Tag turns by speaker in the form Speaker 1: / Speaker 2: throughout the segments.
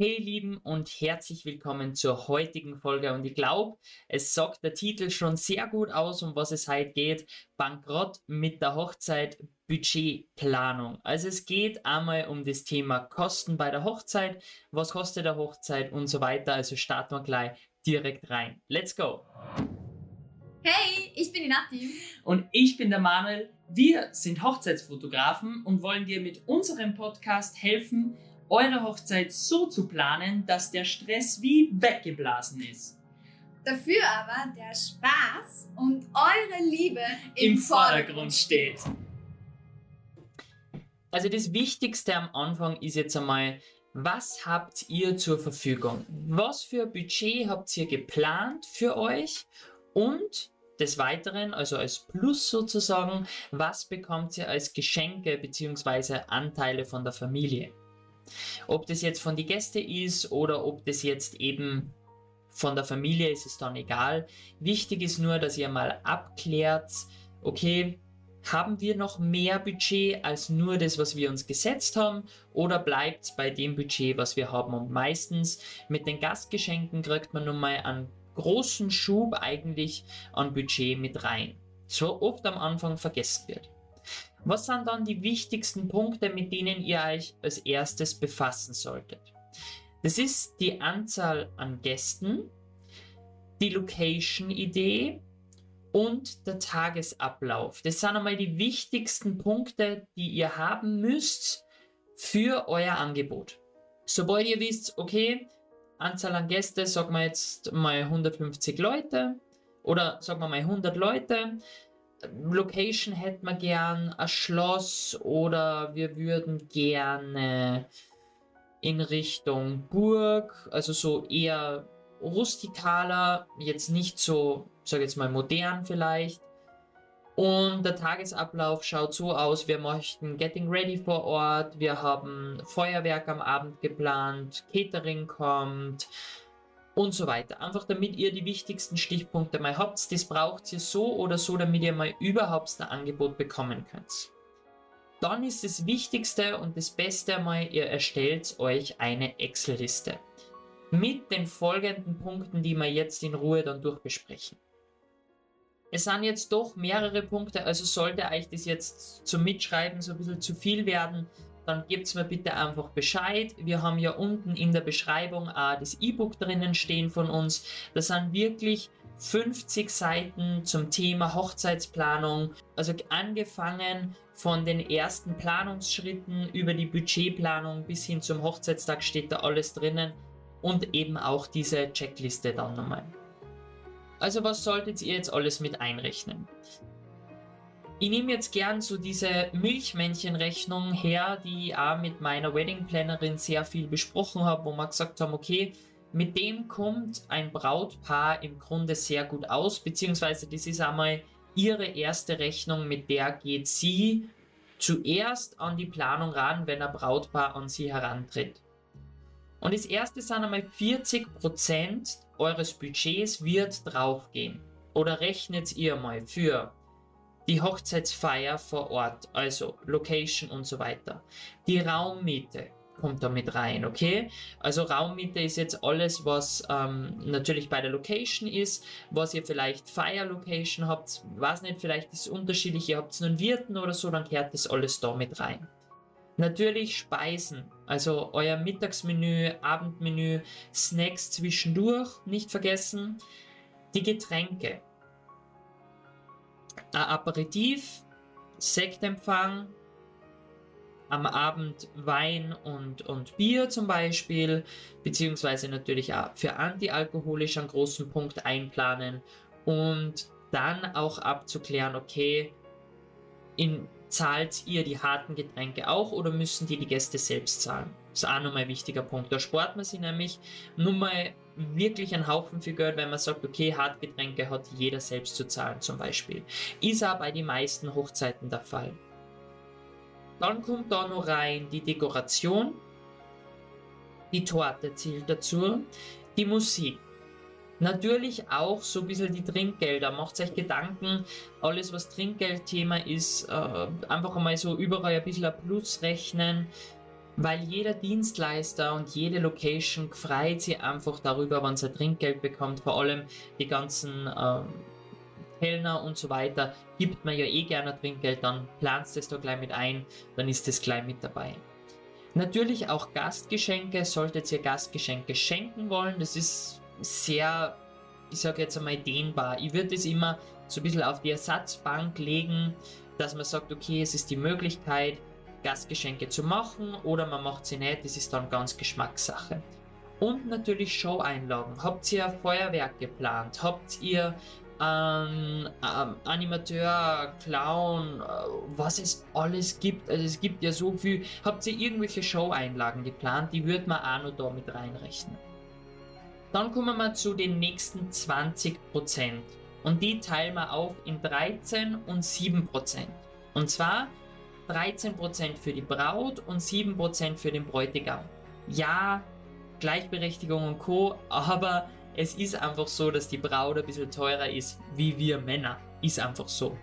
Speaker 1: Hey Lieben und herzlich willkommen zur heutigen Folge und ich glaube, es sagt der Titel schon sehr gut aus, um was es heute geht. Bankrott mit der Hochzeit, Budgetplanung. Also es geht einmal um das Thema Kosten bei der Hochzeit, was kostet der Hochzeit und so weiter. Also starten wir gleich direkt rein. Let's go!
Speaker 2: Hey, ich bin die Nati.
Speaker 1: Und ich bin der Manuel. Wir sind Hochzeitsfotografen und wollen dir mit unserem Podcast helfen, eure Hochzeit so zu planen, dass der Stress wie weggeblasen ist.
Speaker 2: Dafür aber der Spaß und eure Liebe
Speaker 1: im, im Vordergrund steht. Also das Wichtigste am Anfang ist jetzt einmal, was habt ihr zur Verfügung? Was für Budget habt ihr geplant für euch? Und des Weiteren, also als Plus sozusagen, was bekommt ihr als Geschenke bzw. Anteile von der Familie? Ob das jetzt von den Gästen ist oder ob das jetzt eben von der Familie ist, ist dann egal. Wichtig ist nur, dass ihr mal abklärt, okay, haben wir noch mehr Budget als nur das, was wir uns gesetzt haben, oder bleibt es bei dem Budget, was wir haben? Und meistens mit den Gastgeschenken kriegt man nun mal einen großen Schub eigentlich an Budget mit rein. So oft am Anfang vergessen wird. Was sind dann die wichtigsten Punkte, mit denen ihr euch als erstes befassen solltet? Das ist die Anzahl an Gästen, die Location-Idee und der Tagesablauf. Das sind einmal die wichtigsten Punkte, die ihr haben müsst für euer Angebot. Sobald ihr wisst, okay, Anzahl an Gäste, sagen wir jetzt mal 150 Leute oder sagen wir mal 100 Leute, Location hätten wir gern ein Schloss oder wir würden gerne in Richtung Burg, also so eher rustikaler, jetzt nicht so, sag jetzt mal modern vielleicht. Und der Tagesablauf schaut so aus, wir möchten Getting Ready vor Ort, wir haben Feuerwerk am Abend geplant, Catering kommt, und so weiter. Einfach damit ihr die wichtigsten Stichpunkte mal habt. Das braucht ihr so oder so, damit ihr mal überhaupt ein Angebot bekommen könnt. Dann ist das Wichtigste und das Beste einmal, ihr erstellt euch eine Excel-Liste. Mit den folgenden Punkten, die wir jetzt in Ruhe dann durchbesprechen. Es sind jetzt doch mehrere Punkte, also sollte euch das jetzt zum Mitschreiben so ein bisschen zu viel werden, dann gebt mir bitte einfach Bescheid. Wir haben ja unten in der Beschreibung auch das E-Book drinnen stehen von uns. Das sind wirklich 50 Seiten zum Thema Hochzeitsplanung. Also angefangen von den ersten Planungsschritten über die Budgetplanung bis hin zum Hochzeitstag steht da alles drinnen. Und eben auch diese Checkliste dann nochmal. Also was solltet ihr jetzt alles mit einrechnen? Ich nehme jetzt gern so diese Milchmännchenrechnung her, die ich auch mit meiner Wedding-Plannerin sehr viel besprochen habe, wo wir gesagt haben, okay, mit dem kommt ein Brautpaar im Grunde sehr gut aus, beziehungsweise das ist einmal ihre erste Rechnung, mit der geht sie zuerst an die Planung ran, wenn ein Brautpaar an sie herantritt. Und das erste sind einmal 40% eures Budgets wird draufgehen. Oder rechnet ihr mal für die Hochzeitsfeier vor Ort, also Location und so weiter. Die Raummiete kommt da mit rein, okay? Also Raummiete ist jetzt alles, was ähm, natürlich bei der Location ist, was ihr vielleicht Fire-Location habt, weiß nicht, vielleicht ist es unterschiedlich, ihr habt einen Wirten oder so, dann kehrt das alles da mit rein. Natürlich Speisen, also euer Mittagsmenü, Abendmenü, Snacks zwischendurch, nicht vergessen. Die Getränke, Aperitif, Sektempfang, am Abend Wein und, und Bier zum Beispiel, beziehungsweise natürlich auch für antialkoholisch einen großen Punkt einplanen und dann auch abzuklären, okay, in, zahlt ihr die harten Getränke auch oder müssen die die Gäste selbst zahlen? Das ist auch nochmal ein wichtiger Punkt. Da spart man sich nämlich nur mal wirklich einen Haufen viel Geld, wenn man sagt, okay, Hartgetränke hat jeder selbst zu zahlen zum Beispiel. Ist auch bei den meisten Hochzeiten der Fall. Dann kommt da noch rein die Dekoration, die Torte zählt dazu, die Musik. Natürlich auch so ein bisschen die Trinkgelder. Macht euch Gedanken, alles was Trinkgeldthema ist, äh, einfach einmal so überall ein bisschen ein Plus rechnen weil jeder Dienstleister und jede Location freut sich einfach darüber, wenn sie Trinkgeld bekommt, vor allem die ganzen ähm, Kellner und so weiter, gibt man ja eh gerne Trinkgeld, dann planst es da gleich mit ein, dann ist es gleich mit dabei. Natürlich auch Gastgeschenke, solltet ihr Gastgeschenke schenken wollen, das ist sehr, ich sage jetzt einmal dehnbar. Ich würde es immer so ein bisschen auf die Ersatzbank legen, dass man sagt, okay, es ist die Möglichkeit, Gastgeschenke zu machen oder man macht sie nicht, das ist dann ganz Geschmackssache. Und natürlich Show-Einlagen. Habt ihr Feuerwerk geplant? Habt ihr ähm, ähm, Animateur, Clown, äh, was es alles gibt. Also es gibt ja so viel. Habt ihr irgendwelche Show-Einlagen geplant? Die würde man auch noch da mit reinrechnen. Dann kommen wir zu den nächsten 20%. Und die teilen wir auf in 13 und 7%. Und zwar 13% für die Braut und 7% für den Bräutigam. Ja, Gleichberechtigung und Co., aber es ist einfach so, dass die Braut ein bisschen teurer ist wie wir Männer. Ist einfach so.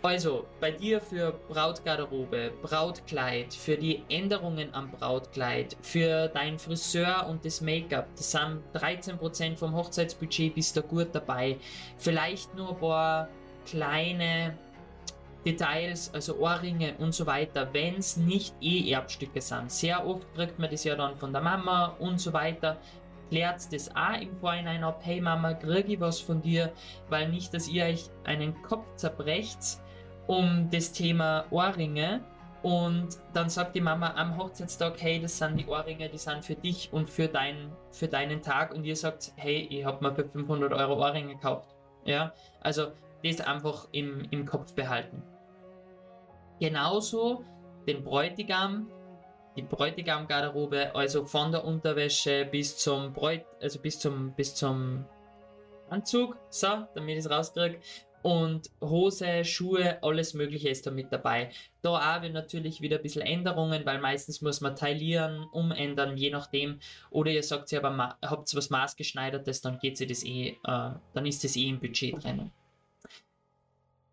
Speaker 1: Also, bei dir für Brautgarderobe, Brautkleid, für die Änderungen am Brautkleid, für deinen Friseur und das Make-up, das sind 13% vom Hochzeitsbudget, bist du gut dabei. Vielleicht nur ein paar kleine Details, also Ohrringe und so weiter, wenn es nicht eh Erbstücke sind. Sehr oft kriegt man das ja dann von der Mama und so weiter. Klärt das auch im Vorhinein ab, hey Mama, kriege ich was von dir, weil nicht, dass ihr euch einen Kopf zerbrecht um das Thema Ohrringe. Und dann sagt die Mama am Hochzeitstag, hey, das sind die Ohrringe, die sind für dich und für, dein, für deinen Tag. Und ihr sagt, hey, ich habe mir für 500 Euro Ohrringe gekauft. Ja, also das einfach im, im Kopf behalten. Genauso den Bräutigam, die Bräutigamgarderobe, also von der Unterwäsche bis zum Bräut, also bis zum, bis zum Anzug, so, damit ich es rauskriege. Und Hose, Schuhe, alles Mögliche ist da mit dabei. Da auch wir natürlich wieder ein bisschen Änderungen, weil meistens muss man taillieren, umändern, je nachdem. Oder ihr sagt, ihr habt was maßgeschneidertes, dann geht sie das eh, äh, dann ist das eh im Budget drin.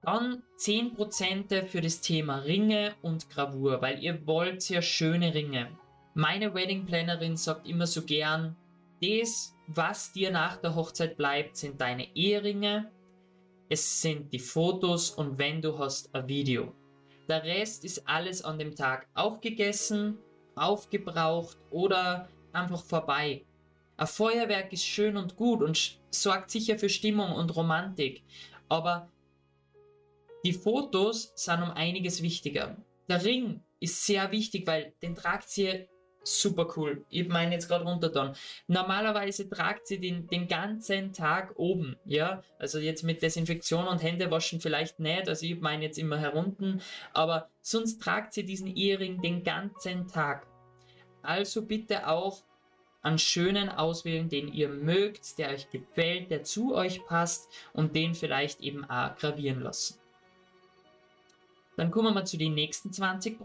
Speaker 1: Dann 10% für das Thema Ringe und Gravur, weil ihr wollt ja schöne Ringe. Meine Wedding Plannerin sagt immer so gern, das, was dir nach der Hochzeit bleibt, sind deine Eheringe, es sind die Fotos und wenn du hast ein Video. Der Rest ist alles an dem Tag aufgegessen, aufgebraucht oder einfach vorbei. Ein Feuerwerk ist schön und gut und sorgt sicher für Stimmung und Romantik, aber die Fotos sind um einiges wichtiger. Der Ring ist sehr wichtig, weil den tragt sie super cool. Ich meine jetzt gerade runter dann. Normalerweise tragt sie den, den ganzen Tag oben, ja. Also jetzt mit Desinfektion und Händewaschen vielleicht nicht, also ich meine jetzt immer herunten, aber sonst tragt sie diesen Ehering den ganzen Tag. Also bitte auch einen schönen auswählen, den ihr mögt, der euch gefällt, der zu euch passt und den vielleicht eben auch gravieren lassen. Dann kommen wir zu den nächsten 20%.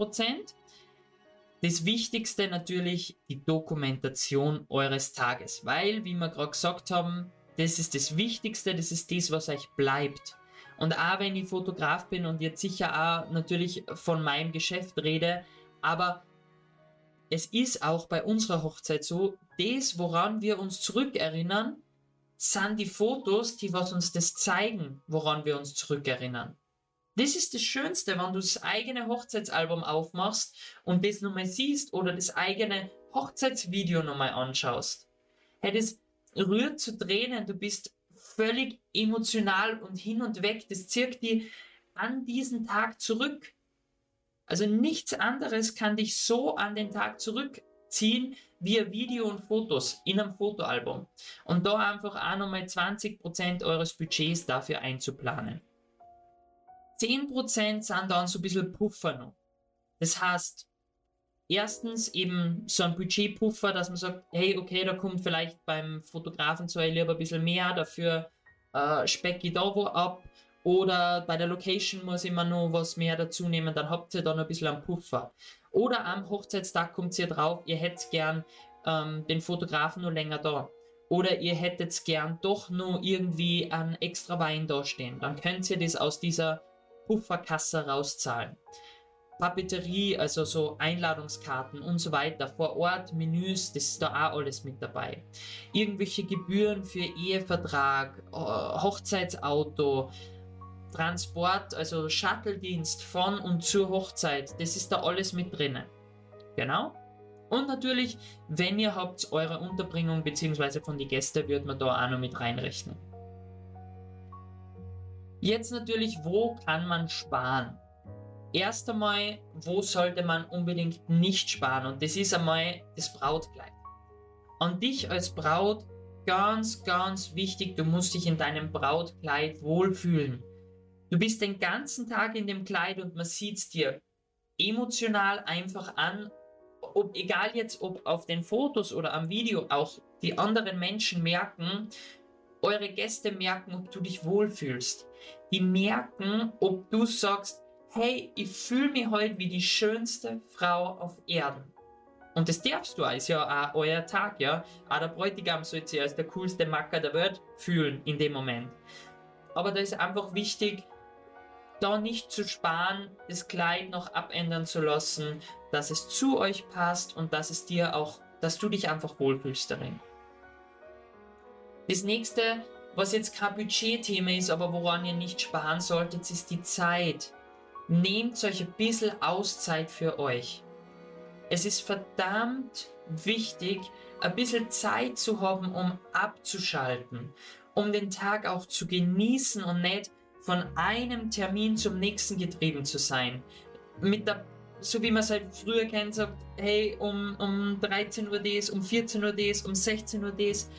Speaker 1: Das Wichtigste natürlich die Dokumentation eures Tages, weil, wie wir gerade gesagt haben, das ist das Wichtigste, das ist das, was euch bleibt. Und auch wenn ich Fotograf bin und jetzt sicher auch natürlich von meinem Geschäft rede, aber es ist auch bei unserer Hochzeit so, das, woran wir uns zurückerinnern, sind die Fotos, die was uns das zeigen, woran wir uns zurückerinnern. Das ist das Schönste, wenn du das eigene Hochzeitsalbum aufmachst und das nochmal siehst oder das eigene Hochzeitsvideo nochmal anschaust. Hey, das rührt zu Tränen, du bist völlig emotional und hin und weg. Das zirkt dich an diesen Tag zurück. Also nichts anderes kann dich so an den Tag zurückziehen wie ein Video und Fotos in einem Fotoalbum. Und da einfach auch nochmal 20% eures Budgets dafür einzuplanen. 10% sind dann so ein bisschen Puffer noch. Das heißt, erstens eben so ein Budgetpuffer, dass man sagt, hey, okay, da kommt vielleicht beim Fotografen zwar lieber ein bisschen mehr, dafür äh, speck ich da wo ab. Oder bei der Location muss ich immer noch was mehr dazu nehmen, dann habt ihr da noch ein bisschen einen Puffer. Oder am Hochzeitstag kommt ihr drauf, ihr hättet gern ähm, den Fotografen nur länger da. Oder ihr hättet gern doch nur irgendwie einen extra Wein da stehen. Dann könnt ihr das aus dieser Pufferkasse rauszahlen. Papeterie, also so Einladungskarten und so weiter, vor Ort, Menüs, das ist da auch alles mit dabei. Irgendwelche Gebühren für Ehevertrag, Hochzeitsauto, Transport, also Shuttle-Dienst von und zur Hochzeit, das ist da alles mit drinnen. Genau. Und natürlich, wenn ihr habt eure Unterbringung bzw. von den Gästen, wird man da auch noch mit reinrechnen. Jetzt natürlich, wo kann man sparen? Erst einmal, wo sollte man unbedingt nicht sparen? Und das ist einmal das Brautkleid. An dich als Braut ganz, ganz wichtig, du musst dich in deinem Brautkleid wohlfühlen. Du bist den ganzen Tag in dem Kleid und man sieht es dir emotional einfach an, ob, egal jetzt ob auf den Fotos oder am Video, auch die anderen Menschen merken, eure Gäste merken, ob du dich wohlfühlst. Die merken, ob du sagst, hey, ich fühle mich heute wie die schönste Frau auf Erden. Und das darfst du, ist ja auch euer Tag, ja. Auch der Bräutigam soll sich als der coolste Macker der Welt fühlen in dem Moment. Aber da ist einfach wichtig, da nicht zu sparen, das Kleid noch abändern zu lassen, dass es zu euch passt und dass es dir auch, dass du dich einfach wohlfühlst darin. Das nächste, was jetzt kein Budgetthema ist, aber woran ihr nicht sparen solltet, ist die Zeit. Nehmt euch ein bisschen Auszeit für euch. Es ist verdammt wichtig, ein bisschen Zeit zu haben, um abzuschalten, um den Tag auch zu genießen und nicht von einem Termin zum nächsten getrieben zu sein. Mit der, so wie man es halt früher kennt, sagt, hey, um, um 13 Uhr das, um 14 Uhr das, um 16 Uhr das.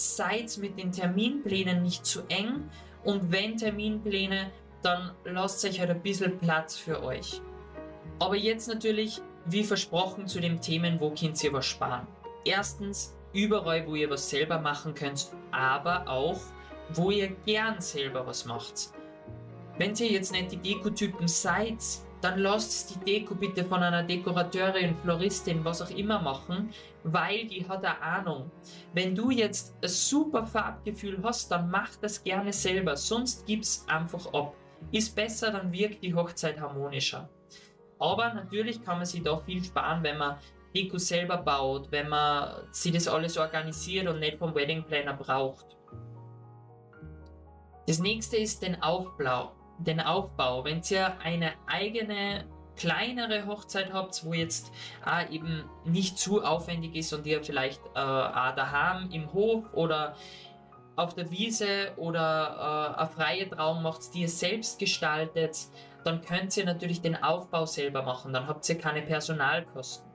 Speaker 1: Seid mit den Terminplänen nicht zu eng und wenn Terminpläne, dann lasst euch halt ein bisschen Platz für euch. Aber jetzt natürlich, wie versprochen, zu den Themen, wo könnt ihr was sparen. Erstens, überall, wo ihr was selber machen könnt, aber auch, wo ihr gern selber was macht. Wenn ihr jetzt nicht die Dekotypen seid, dann lasst die Deko bitte von einer Dekorateurin, Floristin, was auch immer machen, weil die hat eine Ahnung. Wenn du jetzt ein super Farbgefühl hast, dann mach das gerne selber, sonst gib's einfach ab. Ist besser, dann wirkt die Hochzeit harmonischer. Aber natürlich kann man sich da viel sparen, wenn man Deko selber baut, wenn man sich das alles organisiert und nicht vom Wedding Planner braucht. Das nächste ist den Aufbau den Aufbau. Wenn ihr eine eigene kleinere Hochzeit habt, wo jetzt auch eben nicht zu aufwendig ist und ihr vielleicht äh, auch daheim im Hof oder auf der Wiese oder äh, eine freie Traum macht, die ihr selbst gestaltet, dann könnt ihr natürlich den Aufbau selber machen. Dann habt ihr keine Personalkosten.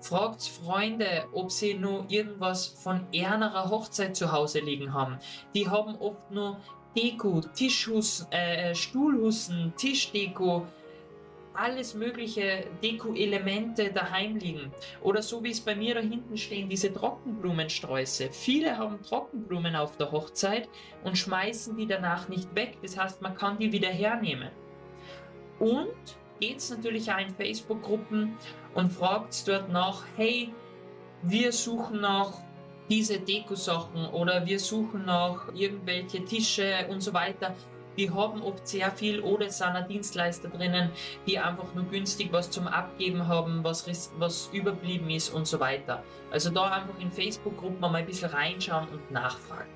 Speaker 1: Fragt Freunde, ob sie nur irgendwas von ehrener Hochzeit zu Hause liegen haben. Die haben oft nur Deko, Tischhussen, äh, äh, Stuhlhussen, Tischdeko, alles mögliche Deko-Elemente daheim liegen. Oder so wie es bei mir da hinten stehen, diese Trockenblumensträuße. Viele haben Trockenblumen auf der Hochzeit und schmeißen die danach nicht weg. Das heißt, man kann die wieder hernehmen. Und geht es natürlich auch in Facebook-Gruppen und fragt dort nach, hey, wir suchen nach diese Deko-Sachen oder wir suchen nach irgendwelche Tische und so weiter. Die haben oft sehr viel oder es sind Dienstleister drinnen, die einfach nur günstig was zum Abgeben haben, was, was überblieben ist und so weiter. Also da einfach in Facebook-Gruppen mal ein bisschen reinschauen und nachfragen.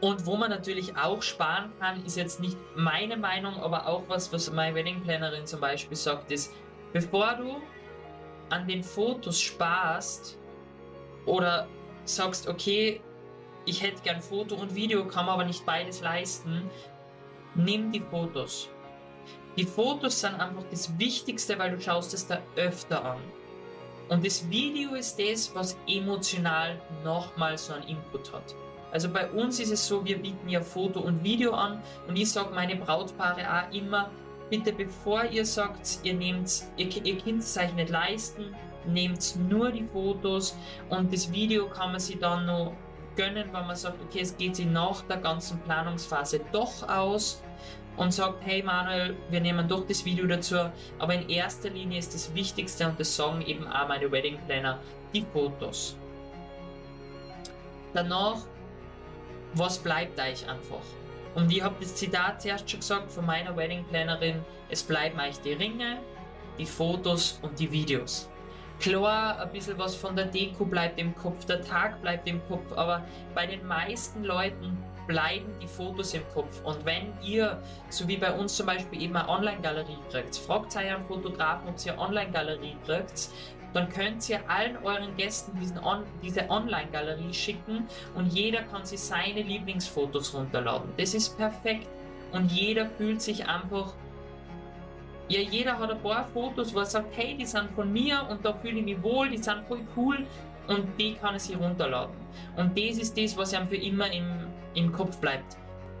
Speaker 1: Und wo man natürlich auch sparen kann, ist jetzt nicht meine Meinung, aber auch was, was meine Wedding Plannerin zum Beispiel sagt, ist, bevor du an den Fotos sparst oder sagst, okay, ich hätte gern Foto und Video, kann aber nicht beides leisten, nimm die Fotos. Die Fotos sind einfach das Wichtigste, weil du schaust es da öfter an. Und das Video ist das, was emotional nochmal so einen Input hat. Also bei uns ist es so, wir bieten ja Foto und Video an und ich sage meine Brautpaare auch immer, bitte bevor ihr sagt, ihr nehmt, ihr, ihr könnt es euch nicht leisten, nehmt nur die Fotos und das Video kann man sich dann noch gönnen, wenn man sagt, okay, es geht sich nach der ganzen Planungsphase doch aus und sagt, hey Manuel, wir nehmen doch das Video dazu, aber in erster Linie ist das Wichtigste und das sagen eben auch meine Wedding Planner, die Fotos. Danach, was bleibt euch einfach? Und ich habe das Zitat zuerst schon gesagt von meiner Wedding Plannerin, es bleiben euch die Ringe, die Fotos und die Videos. Klar, ein bisschen was von der Deko bleibt im Kopf, der Tag bleibt im Kopf, aber bei den meisten Leuten bleiben die Fotos im Kopf. Und wenn ihr, so wie bei uns zum Beispiel eben eine Online-Galerie kriegt, fragt einen Fotografen, ob ihr eine Online-Galerie kriegt, dann könnt ihr allen euren Gästen diesen On diese Online-Galerie schicken und jeder kann sich seine Lieblingsfotos runterladen. Das ist perfekt und jeder fühlt sich einfach ja, jeder hat ein paar Fotos, wo er sagt, hey, die sind von mir und da fühle ich mich wohl, die sind voll cool und die kann er sich runterladen. Und das ist das, was einem für immer im, im Kopf bleibt.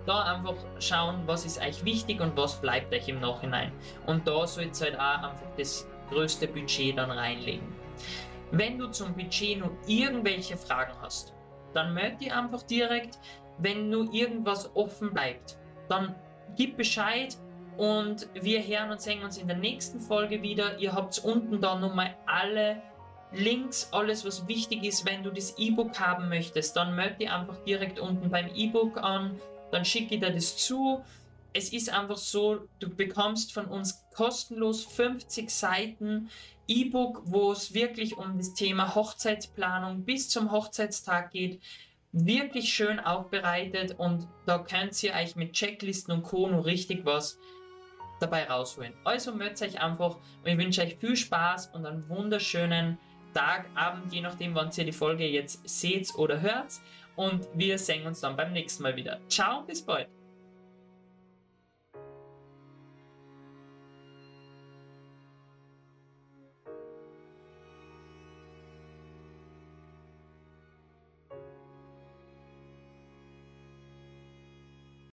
Speaker 1: Da einfach schauen, was ist euch wichtig und was bleibt euch im Nachhinein. Und da sollt ihr halt auch einfach das größte Budget dann reinlegen. Wenn du zum Budget nur irgendwelche Fragen hast, dann melde dich einfach direkt. Wenn nur irgendwas offen bleibt, dann gib Bescheid und wir hören und sehen uns in der nächsten Folge wieder. Ihr habt unten da nochmal alle Links, alles was wichtig ist. Wenn du das E-Book haben möchtest, dann melde dich einfach direkt unten beim E-Book an. Dann schicke ich dir das zu. Es ist einfach so, du bekommst von uns kostenlos 50 Seiten E-Book, wo es wirklich um das Thema Hochzeitsplanung bis zum Hochzeitstag geht wirklich schön aufbereitet und da könnt ihr euch mit Checklisten und Co. noch richtig was dabei rausholen. Also meldet euch einfach und ich wünsche euch viel Spaß und einen wunderschönen Tag, Abend, je nachdem, wann ihr die Folge jetzt seht oder hört. Und wir sehen uns dann beim nächsten Mal wieder. Ciao, bis bald.